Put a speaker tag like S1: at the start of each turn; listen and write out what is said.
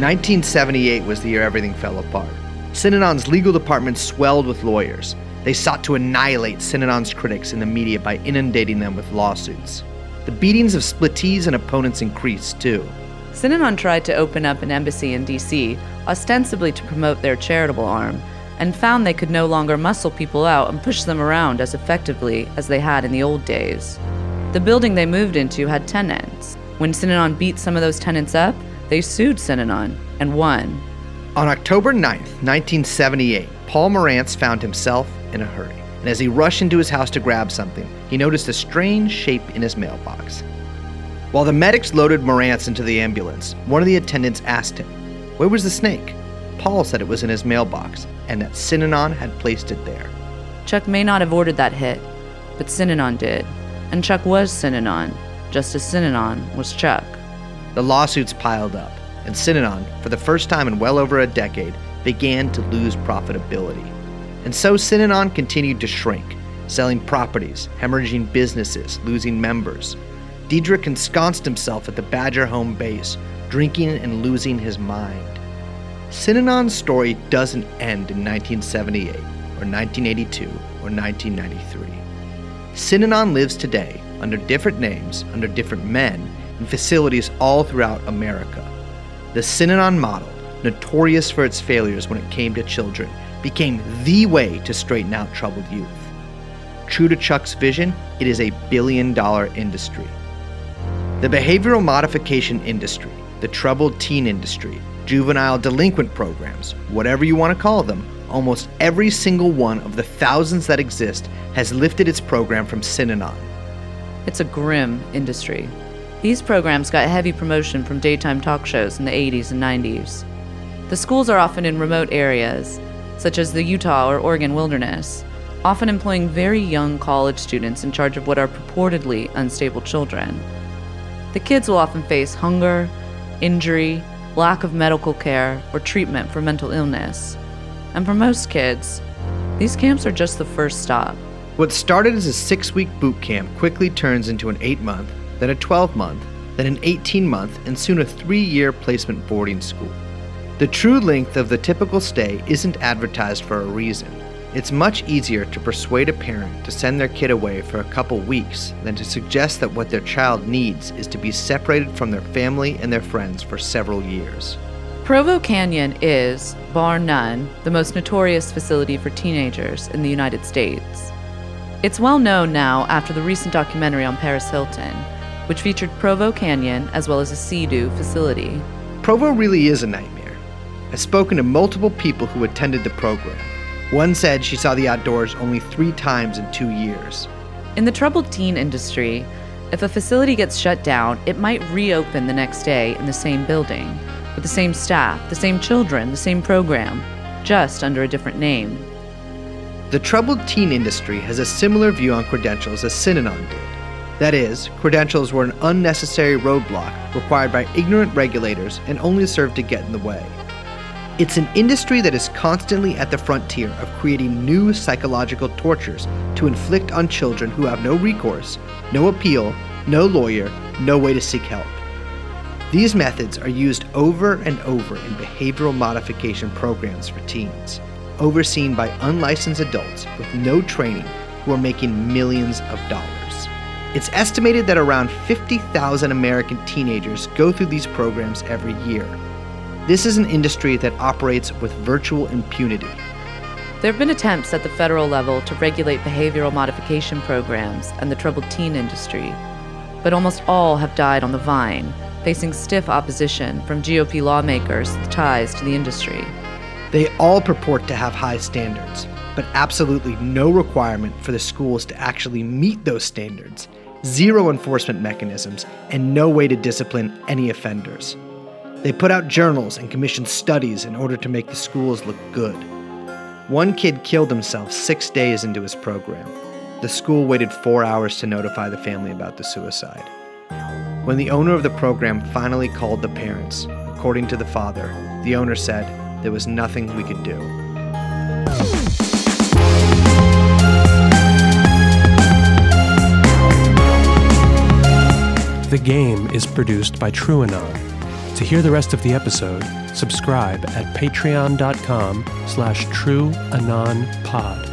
S1: 1978 was the year everything fell apart. Synanon's legal department swelled with lawyers. They sought to annihilate Synanon's critics in the media by inundating them with lawsuits. The beatings of splittees and opponents increased, too.
S2: Synanon tried to open up an embassy in D.C., ostensibly to promote their charitable arm, and found they could no longer muscle people out and push them around as effectively as they had in the old days. The building they moved into had tenants. When Synanon beat some of those tenants up, they sued Synanon and won.
S1: On October 9th, 1978, Paul Morantz found himself in a hurry. And as he rushed into his house to grab something, he noticed a strange shape in his mailbox. While the medics loaded Morantz into the ambulance, one of the attendants asked him, Where was the snake? Paul said it was in his mailbox and that Synanon had placed it there.
S2: Chuck may not have ordered that hit, but Synanon did. And Chuck was Synanon, just as Synanon was Chuck.
S1: The lawsuits piled up, and Synanon, for the first time in well over a decade, began to lose profitability. And so Synanon continued to shrink, selling properties, hemorrhaging businesses, losing members. Dederich ensconced himself at the Badger home base, drinking and losing his mind. Synanon's story doesn't end in 1978, or 1982, or 1993. Synanon lives today under different names, under different men, in facilities all throughout America. The Synanon model, notorious for its failures when it came to children, became the way to straighten out troubled youth. True to Chuck's vision, it is a billion dollar industry. The behavioral modification industry, the troubled teen industry, juvenile delinquent programs, whatever you want to call them, almost every single one of the thousands that exist has lifted its program from Synanon.
S2: It's a grim industry. These programs got heavy promotion from daytime talk shows in the 80s and 90s. The schools are often in remote areas, such as the Utah or Oregon wilderness, often employing very young college students in charge of what are purportedly unstable children. The kids will often face hunger, injury, lack of medical care, or treatment for mental illness. And for most kids, these camps are just the first stop.
S1: What started as a six week boot camp quickly turns into an eight month, then a 12 month, then an 18 month, and soon a three year placement boarding school. The true length of the typical stay isn't advertised for a reason. It's much easier to persuade a parent to send their kid away for a couple weeks than to suggest that what their child needs is to be separated from their family and their friends for several years.
S2: Provo Canyon is, bar none, the most notorious facility for teenagers in the United States. It's well known now after the recent documentary on Paris Hilton, which featured Provo Canyon as well as a CEDU facility.
S1: Provo really is a nightmare. I've spoken to multiple people who attended the program. One said she saw the outdoors only three times in two years.
S2: In the troubled teen industry, if a facility gets shut down, it might reopen the next day in the same building, with the same staff, the same children, the same program, just under a different name.
S1: The troubled teen industry has a similar view on credentials as Synanon did. That is, credentials were an unnecessary roadblock required by ignorant regulators and only served to get in the way. It's an industry that is constantly at the frontier of creating new psychological tortures to inflict on children who have no recourse, no appeal, no lawyer, no way to seek help. These methods are used over and over in behavioral modification programs for teens, overseen by unlicensed adults with no training who are making millions of dollars. It's estimated that around 50,000 American teenagers go through these programs every year, this is an industry that operates with virtual impunity.
S2: There have been attempts at the federal level to regulate behavioral modification programs and the troubled teen industry, but almost all have died on the vine, facing stiff opposition from GOP lawmakers with ties to the industry.
S1: They all purport to have high standards, but absolutely no requirement for the schools to actually meet those standards, zero enforcement mechanisms, and no way to discipline any offenders. They put out journals and commissioned studies in order to make the schools look good. One kid killed himself six days into his program. The school waited four hours to notify the family about the suicide. When the owner of the program finally called the parents, according to the father, the owner said there was nothing we could do.
S3: The game is produced by TrueAnon To hear the rest of the episode, subscribe at patreon.com slash trueanonpod.